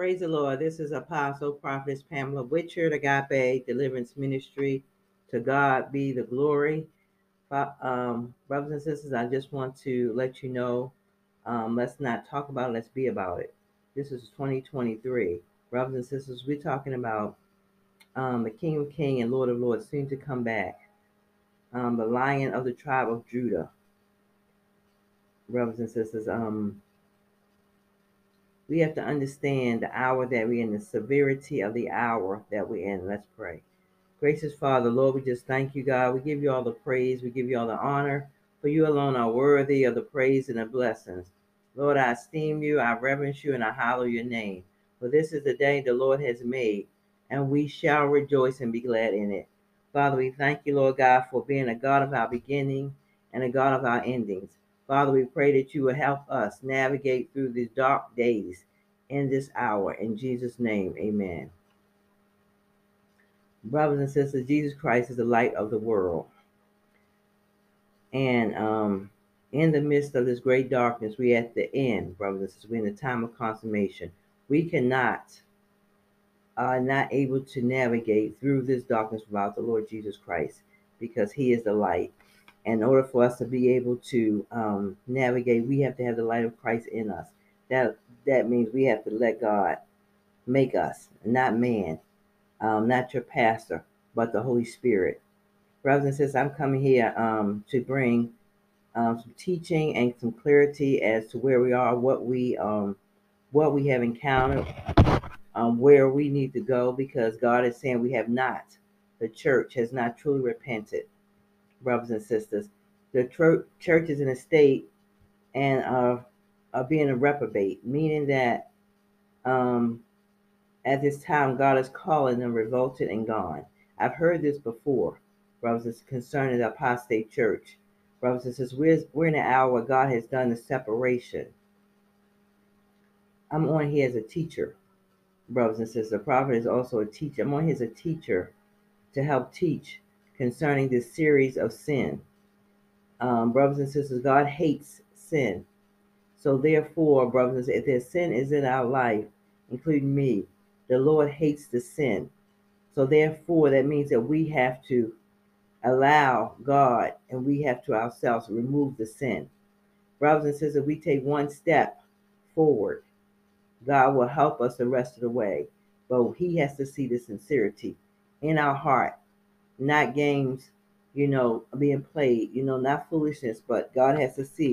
Praise the Lord. This is Apostle Prophetess Pamela Witcherd, Agape Deliverance Ministry. To God be the glory. Um, brothers and sisters, I just want to let you know um, let's not talk about it, let's be about it. This is 2023. Brothers and sisters, we're talking about um, the King of King and Lord of Lords soon to come back. Um, the Lion of the tribe of Judah. Brothers and sisters, um, we have to understand the hour that we're in, the severity of the hour that we're in. Let's pray. Gracious Father, Lord, we just thank you, God. We give you all the praise, we give you all the honor, for you alone are worthy of the praise and the blessings. Lord, I esteem you, I reverence you, and I hallow your name. For this is the day the Lord has made, and we shall rejoice and be glad in it. Father, we thank you, Lord God, for being a God of our beginning and a God of our endings. Father, we pray that you will help us navigate through these dark days in this hour. In Jesus' name, amen. Brothers and sisters, Jesus Christ is the light of the world. And um, in the midst of this great darkness, we at the end, brothers and sisters, we're in the time of consummation. We cannot, are not able to navigate through this darkness without the Lord Jesus Christ because he is the light in order for us to be able to um, navigate, we have to have the light of Christ in us. That that means we have to let God make us, not man, um, not your pastor, but the Holy Spirit. Brothers and sisters, I'm coming here um, to bring um, some teaching and some clarity as to where we are, what we um, what we have encountered, um, where we need to go, because God is saying we have not. The church has not truly repented brothers and sisters. The tr- church is in a state and are, of being a reprobate, meaning that um, at this time God is calling them revolted and gone. I've heard this before, brothers and sisters, concerning the apostate church. Brothers and sisters, we're, we're in an hour where God has done the separation. I'm on here as a teacher, brothers and sisters. The prophet is also a teacher. I'm on here as a teacher to help teach concerning this series of sin. Um, brothers and sisters, God hates sin. So therefore, brothers and sisters, if there's sin is in our life, including me, the Lord hates the sin. So therefore, that means that we have to allow God and we have to ourselves remove the sin. Brothers and sisters, we take one step forward. God will help us the rest of the way. But He has to see the sincerity in our heart not games, you know, being played, you know, not foolishness, but God has to see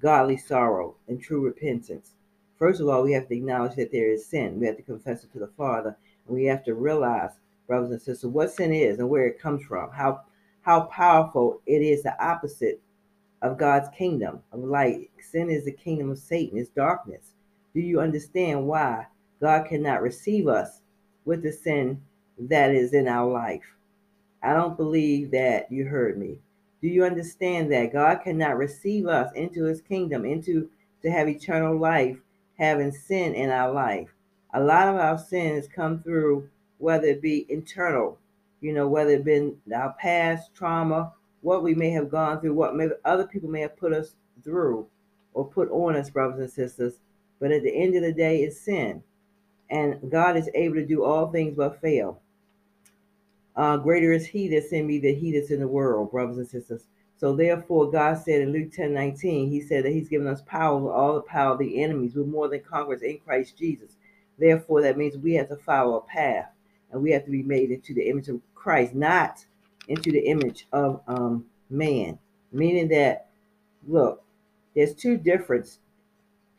godly sorrow and true repentance. First of all, we have to acknowledge that there is sin. We have to confess it to the Father, and we have to realize, brothers and sisters, what sin is and where it comes from, how how powerful it is the opposite of God's kingdom of light. Sin is the kingdom of Satan, it's darkness. Do you understand why God cannot receive us with the sin that is in our life? I don't believe that you heard me. Do you understand that God cannot receive us into his kingdom, into to have eternal life, having sin in our life? A lot of our sins come through whether it be internal, you know, whether it been our past trauma, what we may have gone through, what maybe other people may have put us through or put on us, brothers and sisters. But at the end of the day, it's sin. And God is able to do all things but fail. Uh, greater is he that's in me than he that's in the world, brothers and sisters. So therefore, God said in Luke 10 19, He said that He's given us power over all the power of the enemies. We're more than conquerors in Christ Jesus. Therefore, that means we have to follow a path and we have to be made into the image of Christ, not into the image of um, man. Meaning that, look, there's two difference,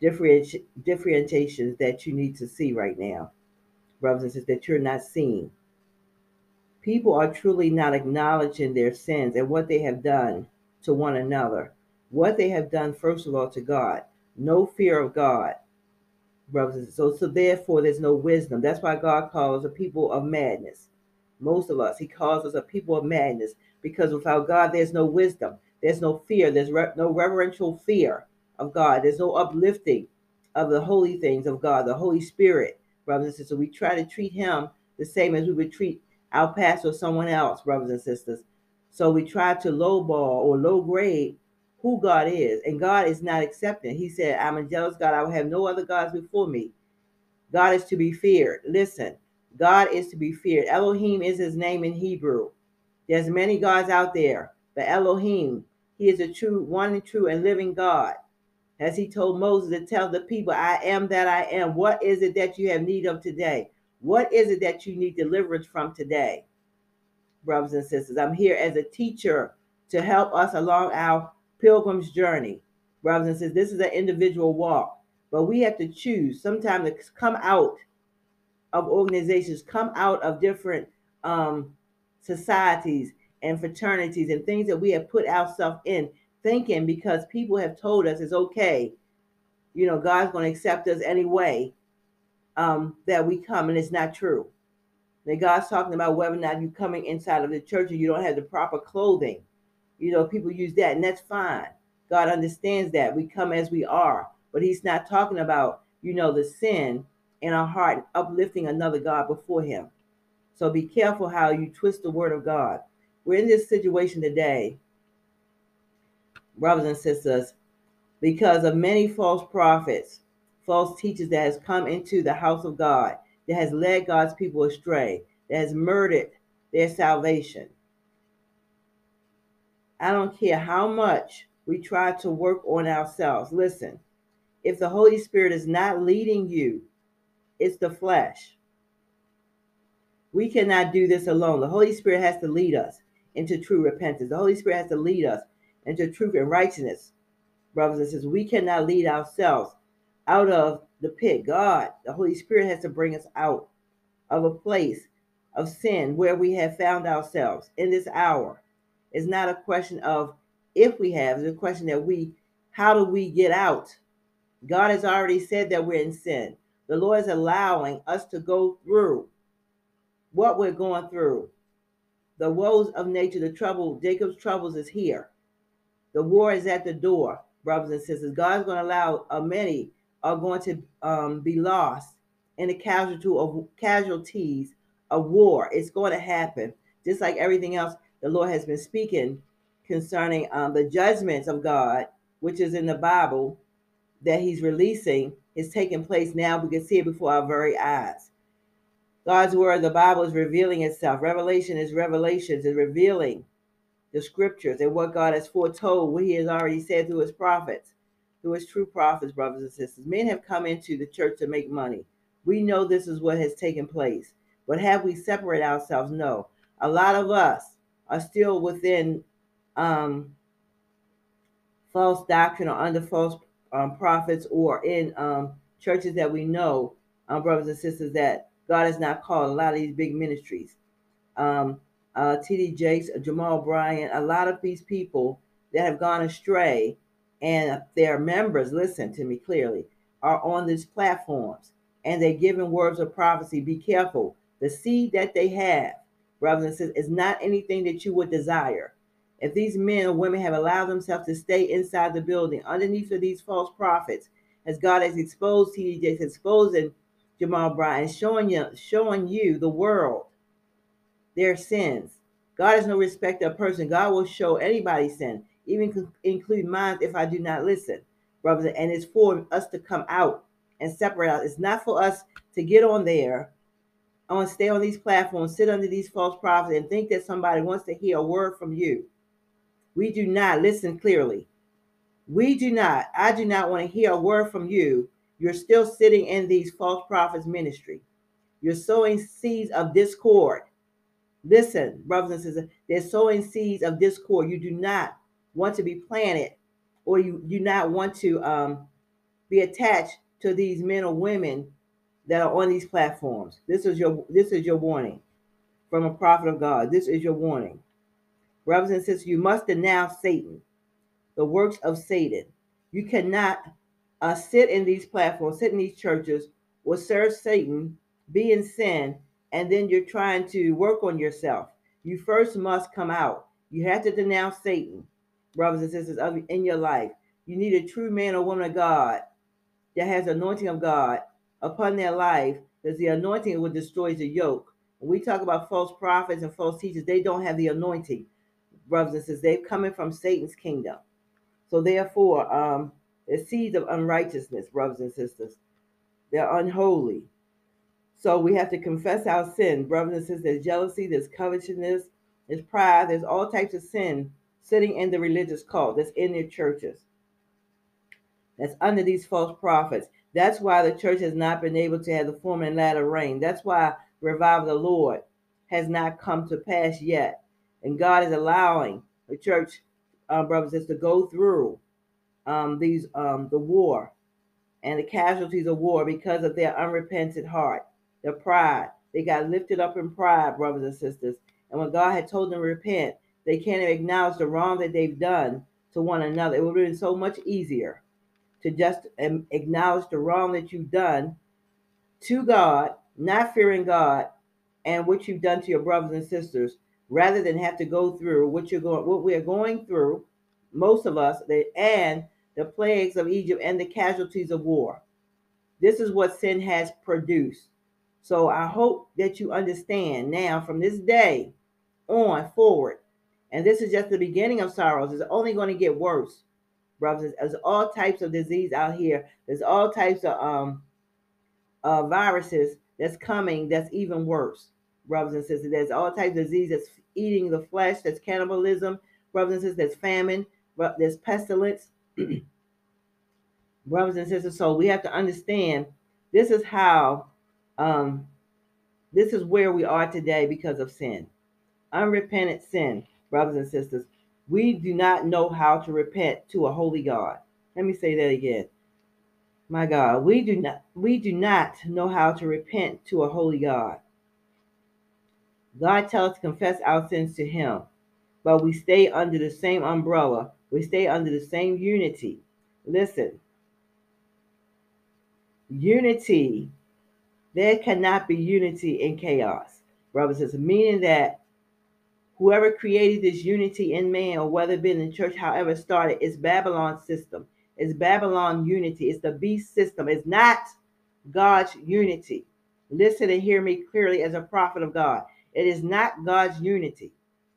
differenti- differentiations that you need to see right now, brothers and sisters, that you're not seeing people are truly not acknowledging their sins and what they have done to one another. What they have done, first of all, to God. No fear of God, brothers. So, so therefore, there's no wisdom. That's why God calls a people of madness. Most of us, He calls us a people of madness because without God, there's no wisdom. There's no fear. There's re- no reverential fear of God. There's no uplifting of the holy things of God, the Holy Spirit, brothers and sisters. We try to treat Him the same as we would treat our pastor or someone else, brothers and sisters. So we try to lowball or low grade who God is, and God is not accepting. He said, I'm a jealous God. I will have no other gods before me. God is to be feared. Listen, God is to be feared. Elohim is his name in Hebrew. There's many gods out there, but Elohim, he is a true, one and true and living God. As he told Moses to tell the people, I am that I am. What is it that you have need of today? What is it that you need deliverance from today? Brothers and sisters, I'm here as a teacher to help us along our pilgrim's journey. Brothers and sisters, this is an individual walk, but we have to choose sometimes to come out of organizations, come out of different um, societies and fraternities and things that we have put ourselves in, thinking because people have told us it's okay, you know, God's going to accept us anyway, um, that we come, and it's not true. That God's talking about whether or not you're coming inside of the church and you don't have the proper clothing. You know, people use that, and that's fine. God understands that. We come as we are, but He's not talking about, you know, the sin in our heart, uplifting another God before Him. So be careful how you twist the word of God. We're in this situation today, brothers and sisters, because of many false prophets, false teachers that has come into the house of God, that has led God's people astray, that has murdered their salvation. I don't care how much we try to work on ourselves. Listen, if the Holy Spirit is not leading you, it's the flesh. We cannot do this alone. The Holy Spirit has to lead us into true repentance. The Holy Spirit has to lead us into truth and righteousness. Brothers and sisters, we cannot lead ourselves out of the pit. God, the Holy Spirit has to bring us out of a place of sin where we have found ourselves in this hour. It's not a question of if we have, it's a question that we, how do we get out? God has already said that we're in sin. The Lord is allowing us to go through what we're going through. The woes of nature, the trouble, Jacob's troubles is here. The war is at the door, brothers and sisters. God's going to allow uh, many are going to um, be lost in the casualty of casualties of war. It's going to happen, just like everything else the Lord has been speaking concerning um, the judgments of God, which is in the Bible that He's releasing, is taking place now. We can see it before our very eyes. God's word, the Bible is revealing itself. Revelation is revelations, is revealing the scriptures and what God has foretold, what He has already said through His prophets, through His true prophets, brothers and sisters. Men have come into the church to make money. We know this is what has taken place. But have we separated ourselves? No. A lot of us are still within um, false doctrine or under false um, prophets or in um, churches that we know, um, brothers and sisters, that God has not called a lot of these big ministries. Um, uh, T.D. Jakes, Jamal Bryant, a lot of these people that have gone astray and their members, listen to me clearly, are on these platforms and they're giving words of prophecy. Be careful. The seed that they have, brothers and sisters, is not anything that you would desire. If these men or women have allowed themselves to stay inside the building underneath of these false prophets, as God has exposed T.D. Jakes, exposing Jamal Bryant, showing you, showing you the world their sins. God is no respecter of a person. God will show anybody's sin, even include mine if I do not listen, brothers. And it's for us to come out and separate out. It's not for us to get on there, on stay on these platforms, sit under these false prophets, and think that somebody wants to hear a word from you. We do not listen clearly. We do not. I do not want to hear a word from you you're still sitting in these false prophets' ministry. You're sowing seeds of discord. Listen, brothers and sisters, they're sowing seeds of discord. You do not want to be planted, or you do not want to um, be attached to these men or women that are on these platforms. This is your this is your warning from a prophet of God. This is your warning. Brothers and sisters, you must denounce Satan, the works of Satan. You cannot uh, sit in these platforms, sit in these churches, will serve Satan, be in sin, and then you're trying to work on yourself. You first must come out. You have to denounce Satan, brothers and sisters, of, in your life. You need a true man or woman of God that has anointing of God upon their life, because the anointing will destroy the yoke. When we talk about false prophets and false teachers, they don't have the anointing, brothers and sisters. They're coming from Satan's kingdom. So therefore, um, they're seeds of unrighteousness, brothers and sisters. They're unholy. So we have to confess our sin, brothers and sisters. There's jealousy, there's covetousness, there's pride, there's all types of sin sitting in the religious cult that's in their churches. That's under these false prophets. That's why the church has not been able to have the form and latter rain. That's why revival of the Lord has not come to pass yet. And God is allowing the church, uh, brothers and sisters, to go through um, these um, the war and the casualties of war because of their unrepentant heart, their pride. They got lifted up in pride, brothers and sisters. And when God had told them to repent, they can't acknowledge the wrong that they've done to one another. It would have been so much easier to just acknowledge the wrong that you've done to God, not fearing God, and what you've done to your brothers and sisters, rather than have to go through what you're going, what we are going through, most of us, and the plagues of Egypt and the casualties of war. This is what sin has produced. So I hope that you understand now from this day on forward. And this is just the beginning of sorrows. It's only going to get worse, brothers. There's all types of disease out here. There's all types of um uh, viruses that's coming that's even worse, brothers and sisters. There's all types of disease that's eating the flesh. That's cannibalism, brothers and sisters. There's famine. There's pestilence. brothers and sisters. So we have to understand this is how, um, this is where we are today because of sin. Unrepentant sin, brothers and sisters. We do not know how to repent to a holy God. Let me say that again. My God, we do not we do not know how to repent to a holy God. God tells us to confess our sins to him, but we stay under the same umbrella. We stay under the same unity. Listen, unity, there cannot be unity in chaos, brothers and sisters, meaning that whoever created this unity in man, or whether it been in the church, however started, it's Babylon system. It's Babylon unity. It's the beast system. It's not God's unity. Listen and hear me clearly as a prophet of God. It is not God's unity.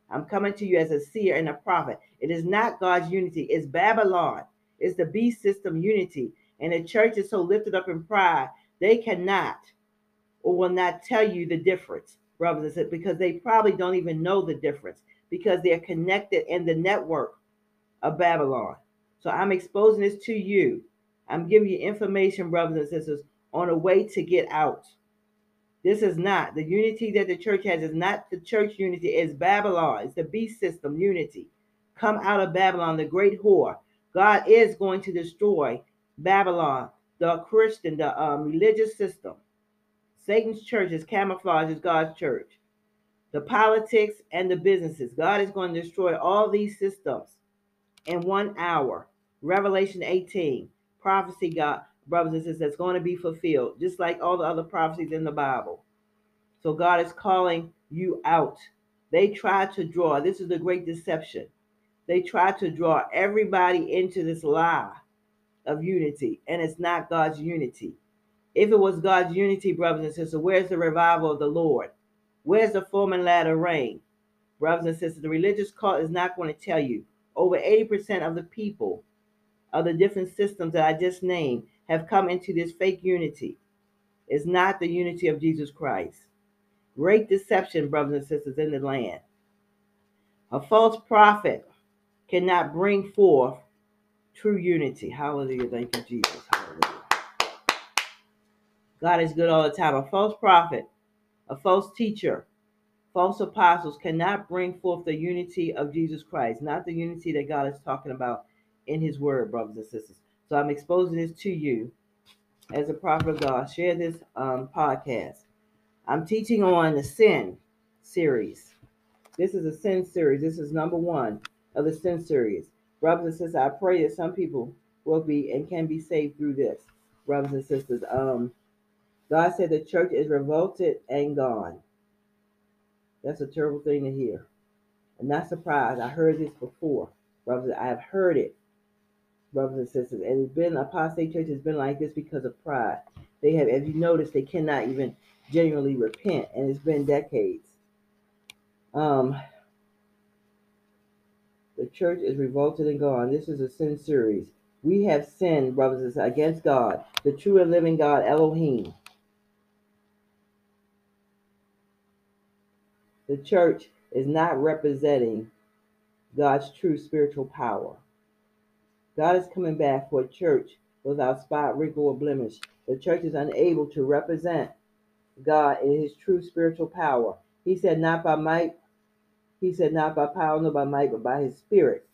I'm coming to you as a seer and a prophet. It is not God's unity. It's Babylon. It's the beast system unity. And the church is so lifted up in pride, they cannot or will not tell you the difference, brothers and sisters, because they probably don't even know the difference because they're connected in the network of Babylon. So I'm exposing this to you. I'm giving you information, brothers and sisters, on a way to get out. This is not the unity that the church has, is not the church unity, it's Babylon. It's the beast system unity. Come out of Babylon, the great whore. God is going to destroy Babylon, the Christian, the um, religious system. Satan's church is camouflage as God's church. The politics and the businesses. God is going to destroy all these systems in one hour. Revelation 18, prophecy, God, brothers and sisters, that's going to be fulfilled, just like all the other prophecies in the Bible. So God is calling you out. They try to draw, this is the great deception. They try to draw everybody into this lie of unity, and it's not God's unity. If it was God's unity, brothers and sisters, where's the revival of the Lord? Where's the form and latter rain? Brothers and sisters, the religious cult is not going to tell you. Over 80% of the people of the different systems that I just named have come into this fake unity. It's not the unity of Jesus Christ. Great deception, brothers and sisters, in the land. A false prophet cannot bring forth true unity. Hallelujah. Thank you, Jesus. Hallelujah. God is good all the time. A false prophet, a false teacher, false apostles cannot bring forth the unity of Jesus Christ, not the unity that God is talking about in his word, brothers and sisters. So I'm exposing this to you as a prophet of God. Share this um, podcast. I'm teaching on the sin series. This is a sin series. This is number one of the sin series brothers and sisters, I pray that some people will be and can be saved through this, brothers and sisters. Um, God said the church is revolted and gone. That's a terrible thing to hear. I'm not surprised. I heard this before, brothers. I have heard it, brothers and sisters. And it's been apostate church has been like this because of pride. They have, as you notice, they cannot even genuinely repent, and it's been decades. Um, the church is revolted and gone. This is a sin series. We have sinned, brothers and sisters, against God, the true and living God, Elohim. The church is not representing God's true spiritual power. God is coming back for a church without spot, wrinkle, or blemish. The church is unable to represent God in his true spiritual power. He said, Not by might, he said, Not by power, nor by might, but by his spirit.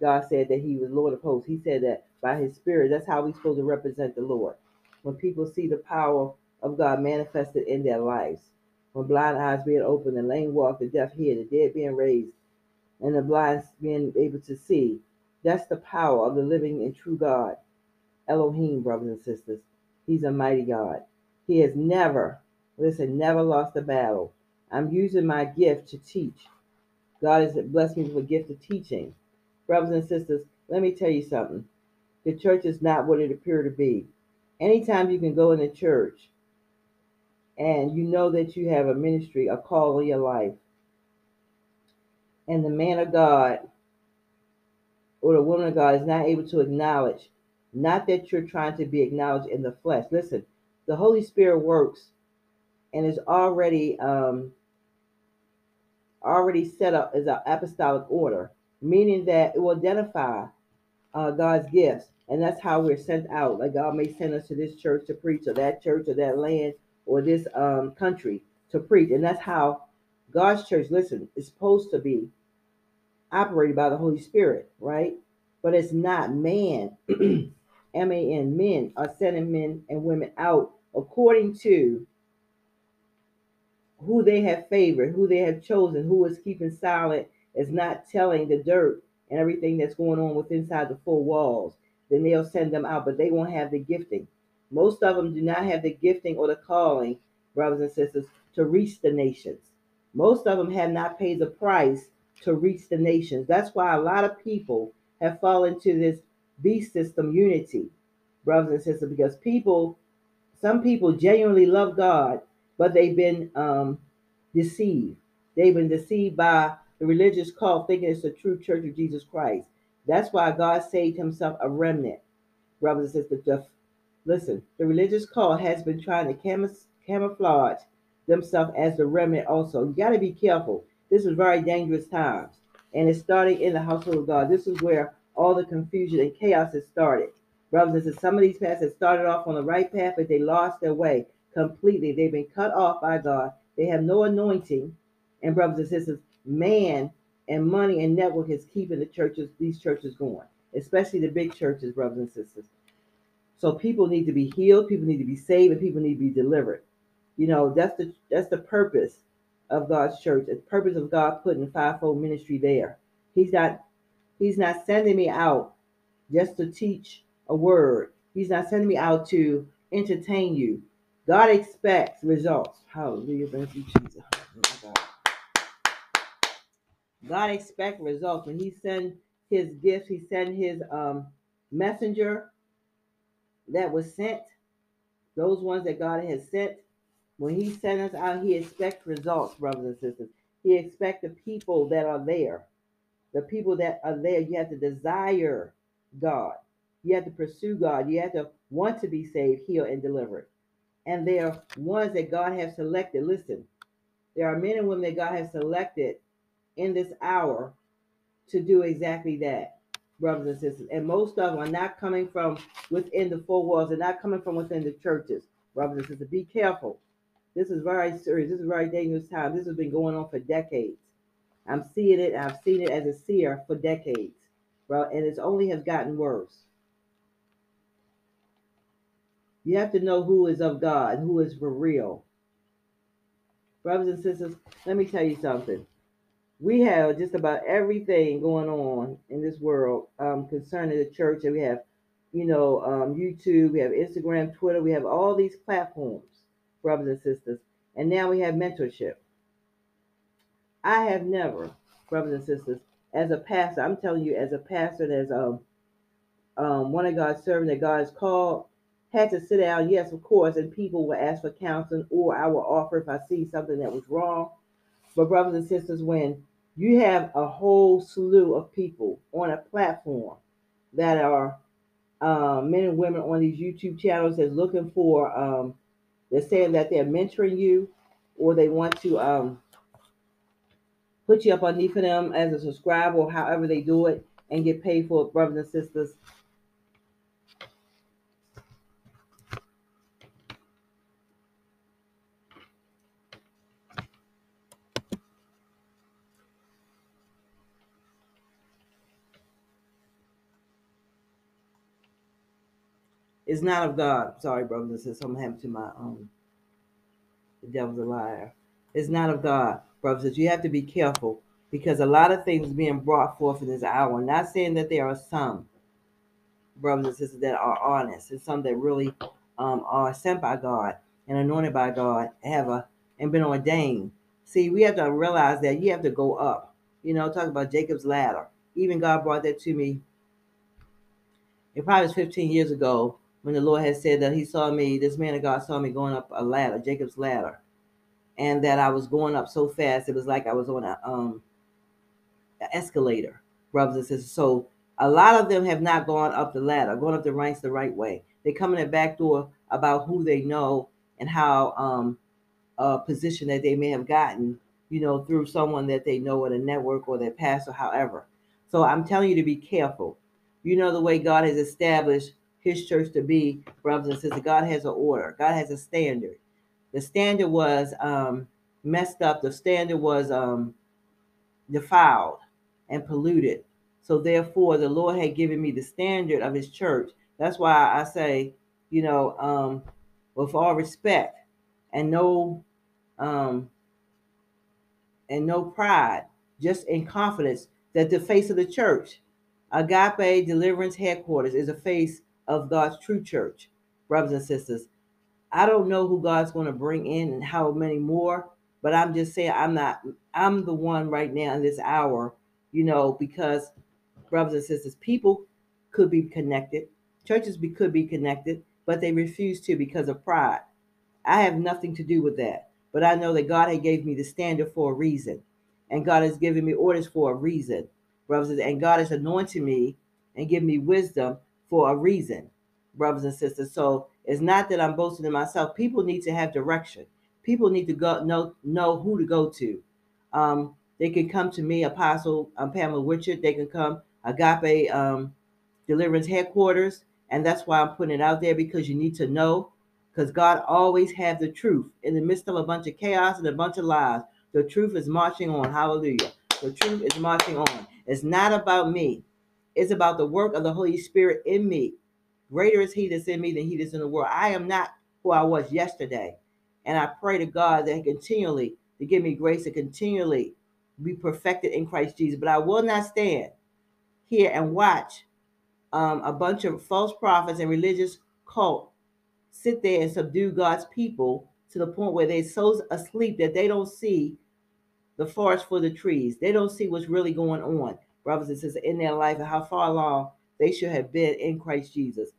God said that he was Lord of hosts. He said that by his spirit, that's how we're supposed to represent the Lord. When people see the power of God manifested in their lives, when blind eyes being opened, the lame walk, the deaf hear, the dead being raised, and the blind being able to see, that's the power of the living and true God. Elohim, brothers and sisters. He's a mighty God. He has never, listen, never lost a battle. I'm using my gift to teach. God has blessed me with a gift of teaching. Brothers and sisters, let me tell you something. The church is not what it appeared to be. Anytime you can go in a church and you know that you have a ministry, a call in your life, and the man of God or the woman of God is not able to acknowledge, not that you're trying to be acknowledged in the flesh. Listen, the Holy Spirit works and is already um, already set up as an apostolic order, meaning that it will identify uh, God's gifts, and that's how we're sent out. Like God may send us to this church to preach, or that church, or that land, or this um, country to preach, and that's how God's church, listen, is supposed to be operated by the Holy Spirit, right? But it's not man, M A N, men are sending men and women out according to who they have favored, who they have chosen, who is keeping silent, is not telling the dirt and everything that's going on with inside the four walls. Then they'll send them out, but they won't have the gifting. Most of them do not have the gifting or the calling, brothers and sisters, to reach the nations. Most of them have not paid the price to reach the nations. That's why a lot of people have fallen into this beast system unity, brothers and sisters, because people, some people genuinely love God, but they've been um, deceived. They've been deceived by the religious cult, thinking it's the true church of Jesus Christ. That's why God saved himself a remnant, brothers and sisters. Listen, the religious cult has been trying to cam- camouflage themselves as the remnant also. You got to be careful this is very dangerous times. And it's starting in the household of God. This is where all the confusion and chaos has started. Brothers and sisters, some of these pastors started off on the right path, but they lost their way completely. They've been cut off by God. They have no anointing. And brothers and sisters, man and money and network is keeping the churches, these churches going, especially the big churches, brothers and sisters. So people need to be healed, people need to be saved, and people need to be delivered. You know, that's the that's the purpose of God's church, the purpose of God putting fivefold ministry there. He's not He's not sending me out just to teach a word. He's not sending me out to entertain you. God expects results. Hallelujah. Thank you, Jesus. God. Expects results. When he send his gifts, he send his um, messenger that was sent, those ones that God has sent, when he sent us out, he expects results, brothers and sisters. He expects the people that are there. The people that are there, you have to desire God. You have to pursue God. You have to want to be saved, healed, and delivered. And there are ones that God has selected. Listen, there are men and women that God has selected in this hour to do exactly that, brothers and sisters. And most of them are not coming from within the four walls. They're not coming from within the churches, brothers and sisters. Be careful. This is very serious. This is very dangerous time. This has been going on for decades. I'm seeing it. I've seen it as a seer for decades, bro, and it only has gotten worse. You have to know who is of God, who is for real. Brothers and sisters, let me tell you something. We have just about everything going on in this world um, concerning the church, and we have, you know, um, YouTube, we have Instagram, Twitter, we have all these platforms brothers and sisters. And now we have mentorship. I have never, brothers and sisters, as a pastor, I'm telling you, as a pastor, as um, um, one of God's servants that God has called, had to sit down, yes, of course, and people will ask for counseling or I will offer if I see something that was wrong. But, brothers and sisters, when you have a whole slew of people on a platform that are um, men and women on these YouTube channels that's looking for um, they're saying that they're mentoring you or they want to um, put you up underneath of them as a subscriber or however they do it and get paid for it, brothers and sisters. It's not of God. Sorry, brothers and sisters. Something happened to my um the devil's a liar. It's not of God, brothers. and sisters. You have to be careful because a lot of things being brought forth in this hour. not saying that there are some brothers and sisters that are honest and some that really um, are sent by God and anointed by God, have a and been ordained. See, we have to realize that you have to go up. You know, talk about Jacob's ladder. Even God brought that to me. It probably was 15 years ago when the Lord had said that He saw me, this man of God saw me going up a ladder, Jacob's ladder, and that I was going up so fast it was like I was on a um an escalator, brothers and sisters. So a lot of them have not gone up the ladder, going up the ranks the right way. They come in the back door about who they know and how um a position that they may have gotten, you know, through someone that they know at a network or their pastor, however. So I'm telling you to be careful. You know the way God has established his church to be, brothers and sisters. God has an order. God has a standard. The standard was um, messed up. The standard was um, defiled and polluted. So therefore, the Lord had given me the standard of His church. That's why I say, you know, um, with all respect and no, um, and no pride, just in confidence that the face of the church, Agape Deliverance Headquarters, is a face of God's true church, brothers and sisters. I don't know who God's going to bring in and how many more, but I'm just saying I'm not, I'm the one right now in this hour, you know, because brothers and sisters, people could be connected, churches be, could be connected, but they refuse to because of pride. I have nothing to do with that, but I know that God had gave me the standard for a reason, and God has given me orders for a reason, brothers, and God has anointed me and given me wisdom for a reason, brothers and sisters. So it's not that I'm boasting in myself. People need to have direction. People need to go know know who to go to. Um, they can come to me, Apostle um, Pamela Witcherd. They can come Agape um, Deliverance Headquarters, and that's why I'm putting it out there because you need to know. Because God always have the truth in the midst of a bunch of chaos and a bunch of lies. The truth is marching on. Hallelujah. The truth is marching on. It's not about me. It's about the work of the Holy Spirit in me. Greater is He that's in me than He that's in the world. I am not who I was yesterday. And I pray to God that continually to give me grace to continually be perfected in Christ Jesus. But I will not stand here and watch um, a bunch of false prophets and religious cult sit there and subdue God's people to the point where they're so asleep that they don't see the forest for the trees. They don't see what's really going on brothers and sisters, in their life and how far along they should have been in Christ Jesus.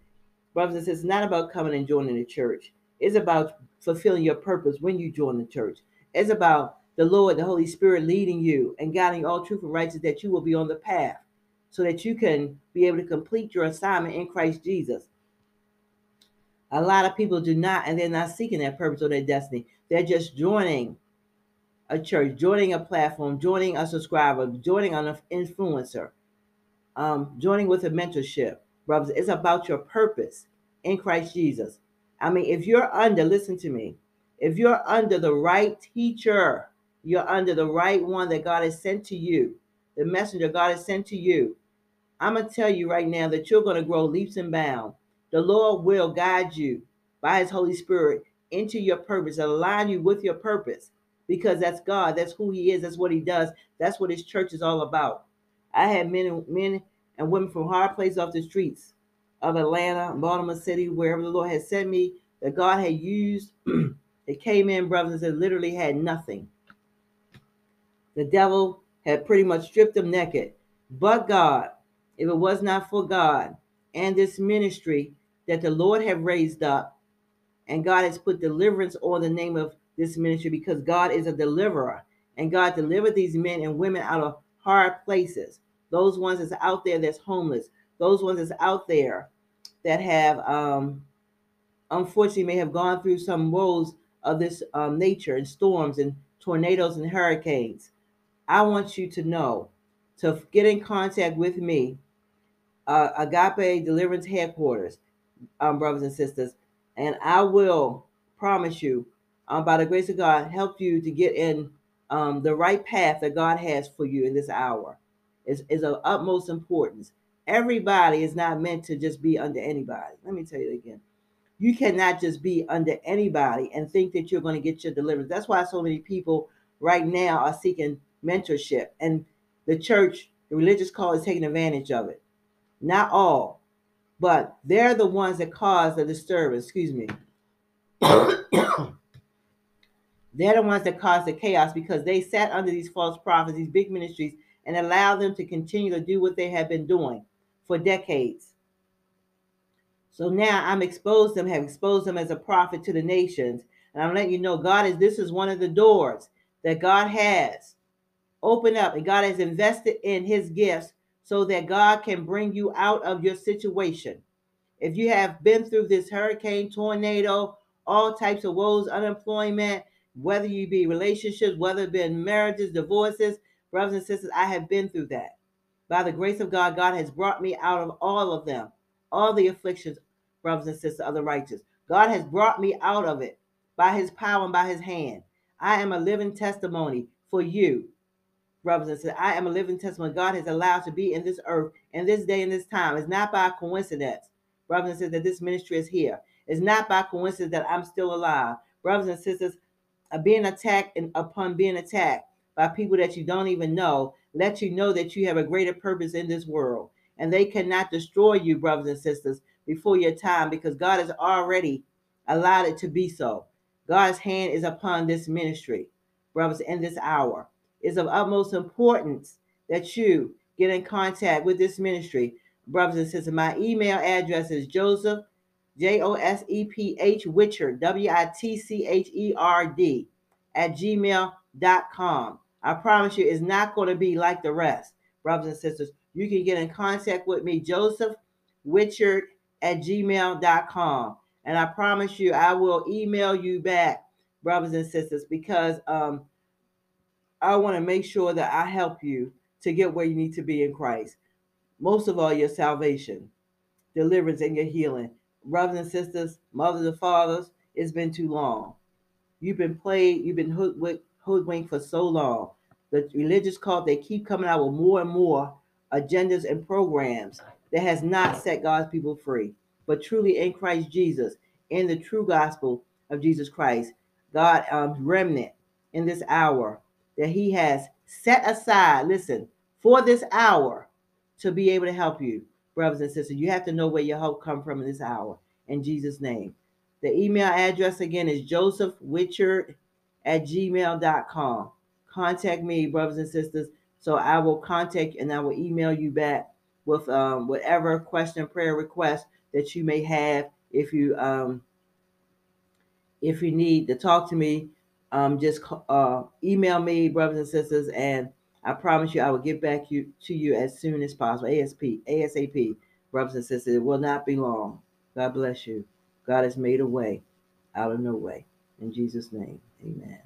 Brothers and sisters, it's not about coming and joining the church. It's about fulfilling your purpose when you join the church. It's about the Lord, the Holy Spirit leading you and guiding all truth and righteousness that you will be on the path so that you can be able to complete your assignment in Christ Jesus. A lot of people do not, and they're not seeking that purpose or their destiny. They're just joining a church, joining a platform, joining a subscriber, joining an influencer, um, joining with a mentorship, brothers. It's about your purpose in Christ Jesus. I mean, if you're under, listen to me, if you're under the right teacher, you're under the right one that God has sent to you, the messenger God has sent to you. I'm going to tell you right now that you're going to grow leaps and bounds. The Lord will guide you by his Holy Spirit into your purpose align you with your purpose because that's God. That's who He is. That's what He does. That's what His church is all about. I had men and men and women from hard places off the streets of Atlanta, Baltimore City, wherever the Lord had sent me, that God had used. they came in, brothers, and literally had nothing. The devil had pretty much stripped them naked. But God, if it was not for God and this ministry that the Lord had raised up, and God has put deliverance on the name of this ministry because God is a deliverer and God delivered these men and women out of hard places. Those ones that's out there that's homeless, those ones that's out there that have um, unfortunately may have gone through some woes of this um, nature and storms and tornadoes and hurricanes. I want you to know to get in contact with me, uh, Agape Deliverance Headquarters, um, brothers and sisters, and I will promise you, um, by the grace of God, help you to get in um, the right path that God has for you in this hour. Is is of utmost importance. Everybody is not meant to just be under anybody. Let me tell you again. You cannot just be under anybody and think that you're going to get your deliverance. That's why so many people right now are seeking mentorship, and the church, the religious call, is taking advantage of it. Not all, but they're the ones that cause the disturbance. Excuse me. they're the ones that cause the chaos because they sat under these false prophets, these big ministries, and allowed them to continue to do what they have been doing for decades. So now I'm exposed them, have exposed them as a prophet to the nations. And I'm letting you know God is this is one of the doors that God has opened up and God has invested in his gifts so that God can bring you out of your situation. If you have been through this hurricane, tornado, all types of woes, unemployment, whether you be relationships, whether it been marriages, divorces, brothers and sisters, I have been through that. By the grace of God, God has brought me out of all of them, all the afflictions, brothers and sisters of the righteous. God has brought me out of it by his power and by his hand. I am a living testimony for you, brothers and sisters. I am a living testimony God has allowed to be in this earth in this day and this time. It's not by coincidence, brothers and sisters, that this ministry is here. It's not by coincidence that I'm still alive. Brothers and sisters, Uh, being attacked and upon being attacked by people that you don't even know, let you know that you have a greater purpose in this world. And they cannot destroy you, brothers and sisters, before your time because God has already allowed it to be so. God's hand is upon this ministry, brothers, in this hour. It's of utmost importance that you get in contact with this ministry, brothers and sisters. My email address is Joseph, J O S E P H Witcherd, W I T C H E R D, at gmail.com. I promise you, it's not going to be like the rest, brothers and sisters. You can get in contact with me, Joseph Witcherd at gmail.com. And I promise you, I will email you back, brothers and sisters, because um, I want to make sure that I help you to get where you need to be in Christ. Most of all, your salvation, deliverance, and your healing. Brothers and sisters, mothers and fathers, it's been too long. You've been played, you've been hoodwinked, hoodwinked for so long. The religious cult, they keep coming out with more and more agendas and programs that has not set God's people free. But truly in Christ Jesus, in the true gospel of Jesus Christ, God um, remnant in this hour that He has set aside, listen, for this hour to be able to help you, brothers and sisters. You have to know where your help come from in this hour. In Jesus' name. The email address again is Joseph Witcherd at gmail.com. Contact me, brothers and sisters. So I will contact and I will email you back with um, whatever question, prayer request that you may have. If you um, if you need to talk to me, um, just uh, email me, brothers and sisters, and I promise you I will get back you to you as soon as possible. ASP, ASAP, brothers and sisters. It will not be long. God bless you. God has made a way out of no way. In Jesus' name, amen.